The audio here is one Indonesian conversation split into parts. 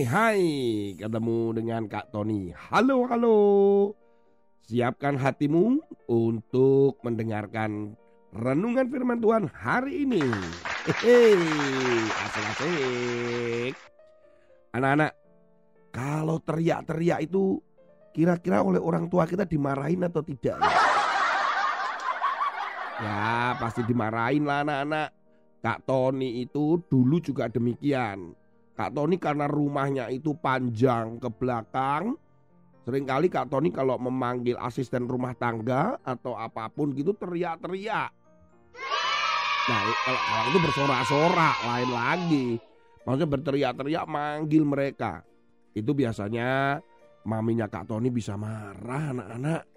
Hai ketemu dengan Kak Tony. Halo halo. Siapkan hatimu untuk mendengarkan renungan firman Tuhan hari ini. Hehehe, asik-asik. Anak-anak, kalau teriak-teriak itu kira-kira oleh orang tua kita dimarahin atau tidak? Ya, ya pasti dimarahin lah anak-anak. Kak Tony itu dulu juga demikian. Kak Tony karena rumahnya itu panjang ke belakang, sering kali Kak Tony kalau memanggil asisten rumah tangga atau apa pun gitu teriak-teriak. Nah kalau, itu bersorak-sorak lain lagi. Maksudnya berteriak-teriak manggil mereka. Itu biasanya maminya Kak Tony bisa marah anak-anak.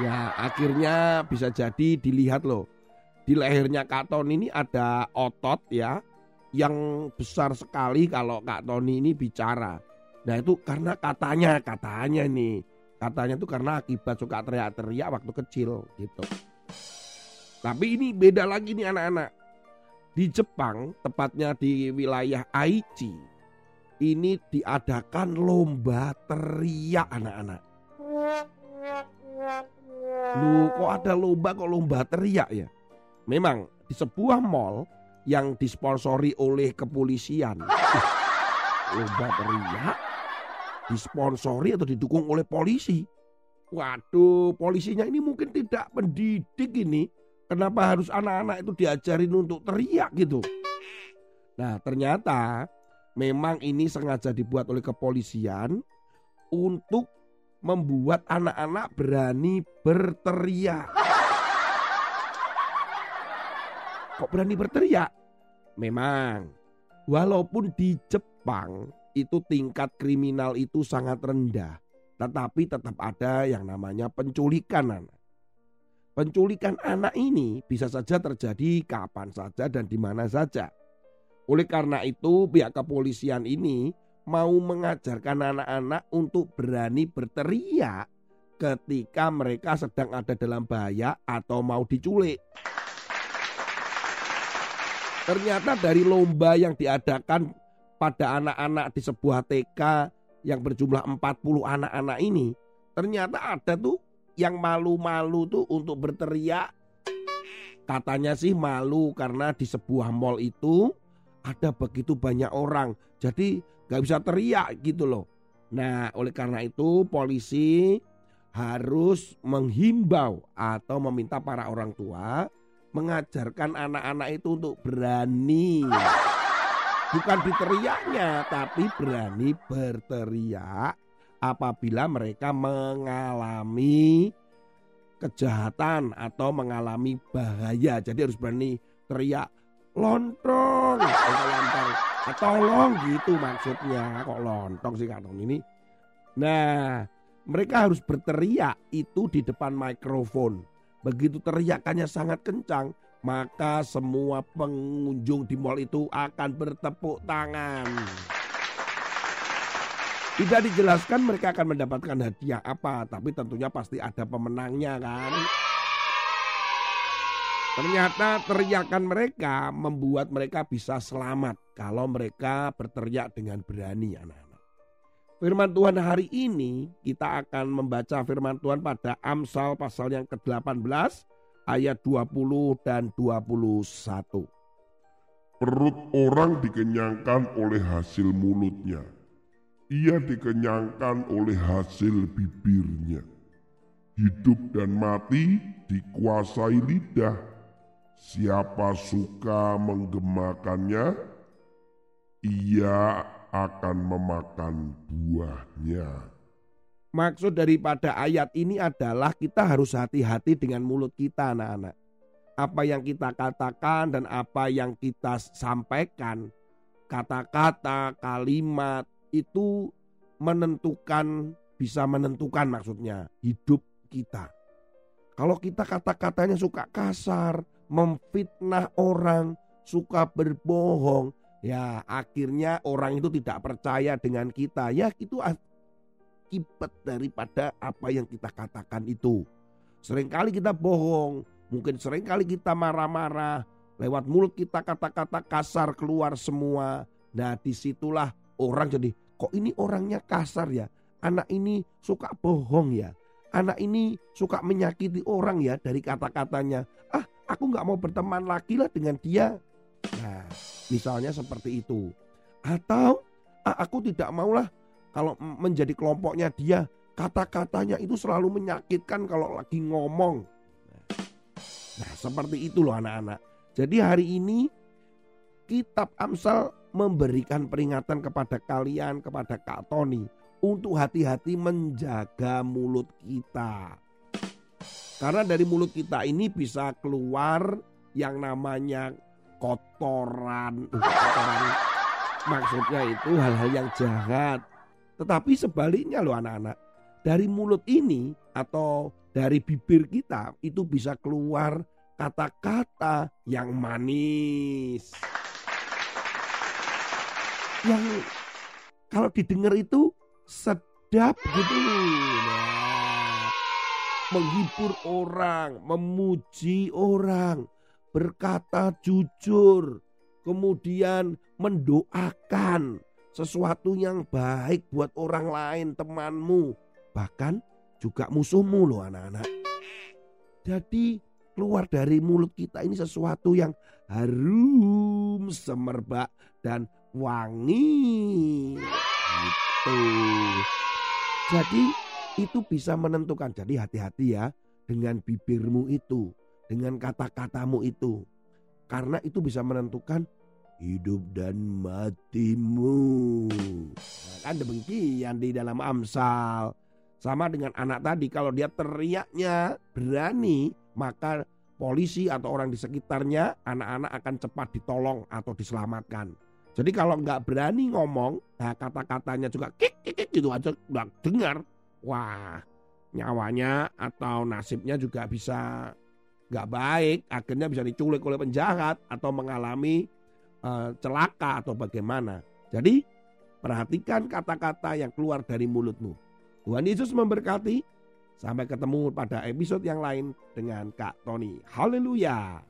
Ya akhirnya bisa jadi dilihat loh. Di lehernya Kak Tony ini ada otot ya yang besar sekali kalau Kak Tony ini bicara. Nah itu karena katanya, katanya nih. Katanya itu karena akibat suka teriak-teriak waktu kecil gitu. Tapi ini beda lagi nih anak-anak. Di Jepang, tepatnya di wilayah Aichi, ini diadakan lomba teriak anak-anak. Lu kok ada lomba kok lomba teriak ya? Memang di sebuah mall yang disponsori oleh kepolisian. Lomba teriak disponsori atau didukung oleh polisi. Waduh, polisinya ini mungkin tidak mendidik ini. Kenapa harus anak-anak itu diajarin untuk teriak gitu? Nah, ternyata memang ini sengaja dibuat oleh kepolisian untuk membuat anak-anak berani berteriak. Kok berani berteriak? Memang, walaupun di Jepang itu tingkat kriminal itu sangat rendah, tetapi tetap ada yang namanya penculikan anak. Penculikan anak ini bisa saja terjadi kapan saja dan di mana saja. Oleh karena itu, pihak kepolisian ini mau mengajarkan anak-anak untuk berani berteriak ketika mereka sedang ada dalam bahaya atau mau diculik. Ternyata dari lomba yang diadakan pada anak-anak di sebuah TK yang berjumlah 40 anak-anak ini, ternyata ada tuh yang malu-malu tuh untuk berteriak. Katanya sih malu karena di sebuah mall itu ada begitu banyak orang, jadi gak bisa teriak gitu loh. Nah, oleh karena itu polisi harus menghimbau atau meminta para orang tua mengajarkan anak-anak itu untuk berani. Bukan diteriaknya, tapi berani berteriak apabila mereka mengalami kejahatan atau mengalami bahaya. Jadi harus berani teriak lontong lontong. Tolong gitu maksudnya. Kok lontong sih kantong ini? Nah, mereka harus berteriak itu di depan mikrofon Begitu teriakannya sangat kencang, maka semua pengunjung di mall itu akan bertepuk tangan. Tidak dijelaskan mereka akan mendapatkan hadiah apa, tapi tentunya pasti ada pemenangnya kan. Ternyata teriakan mereka membuat mereka bisa selamat kalau mereka berteriak dengan berani anak-anak. Firman Tuhan hari ini kita akan membaca firman Tuhan pada Amsal pasal yang ke-18 ayat 20 dan 21. Perut orang dikenyangkan oleh hasil mulutnya. Ia dikenyangkan oleh hasil bibirnya. Hidup dan mati dikuasai lidah. Siapa suka menggemakannya, ia akan memakan buahnya. Maksud daripada ayat ini adalah kita harus hati-hati dengan mulut kita anak-anak. Apa yang kita katakan dan apa yang kita sampaikan, kata-kata, kalimat itu menentukan, bisa menentukan maksudnya hidup kita. Kalau kita kata-katanya suka kasar, memfitnah orang, suka berbohong, Ya akhirnya orang itu tidak percaya dengan kita. Ya itu akibat daripada apa yang kita katakan itu. Seringkali kita bohong. Mungkin sering kali kita marah-marah. Lewat mulut kita kata-kata kasar keluar semua. Nah di situlah orang jadi kok ini orangnya kasar ya. Anak ini suka bohong ya. Anak ini suka menyakiti orang ya dari kata-katanya. Ah aku nggak mau berteman lagi lah dengan dia. Misalnya seperti itu. Atau ah, aku tidak maulah kalau menjadi kelompoknya dia kata-katanya itu selalu menyakitkan kalau lagi ngomong. Nah, seperti itu loh anak-anak. Jadi hari ini kitab Amsal memberikan peringatan kepada kalian, kepada Kak Tony untuk hati-hati menjaga mulut kita. Karena dari mulut kita ini bisa keluar yang namanya kotoran. kotoran. Maksudnya itu hal-hal yang jahat. Tetapi sebaliknya loh anak-anak. Dari mulut ini atau dari bibir kita itu bisa keluar kata-kata yang manis. Yang kalau didengar itu sedap gitu. Nah, menghibur orang, memuji orang, berkata jujur, kemudian mendoakan sesuatu yang baik buat orang lain, temanmu, bahkan juga musuhmu loh anak-anak. Jadi keluar dari mulut kita ini sesuatu yang harum, semerbak dan wangi. Gitu. Jadi itu bisa menentukan. Jadi hati-hati ya dengan bibirmu itu, dengan kata-katamu itu. Karena itu bisa menentukan hidup dan matimu. Nah, kan demikian di dalam Amsal. Sama dengan anak tadi kalau dia teriaknya berani maka polisi atau orang di sekitarnya anak-anak akan cepat ditolong atau diselamatkan. Jadi kalau nggak berani ngomong, nah kata-katanya juga kik kik, kik gitu aja nggak dengar, wah nyawanya atau nasibnya juga bisa nggak baik, akhirnya bisa diculik oleh penjahat atau mengalami uh, celaka atau bagaimana. Jadi perhatikan kata-kata yang keluar dari mulutmu. Tuhan Yesus memberkati. Sampai ketemu pada episode yang lain dengan Kak Tony. Haleluya.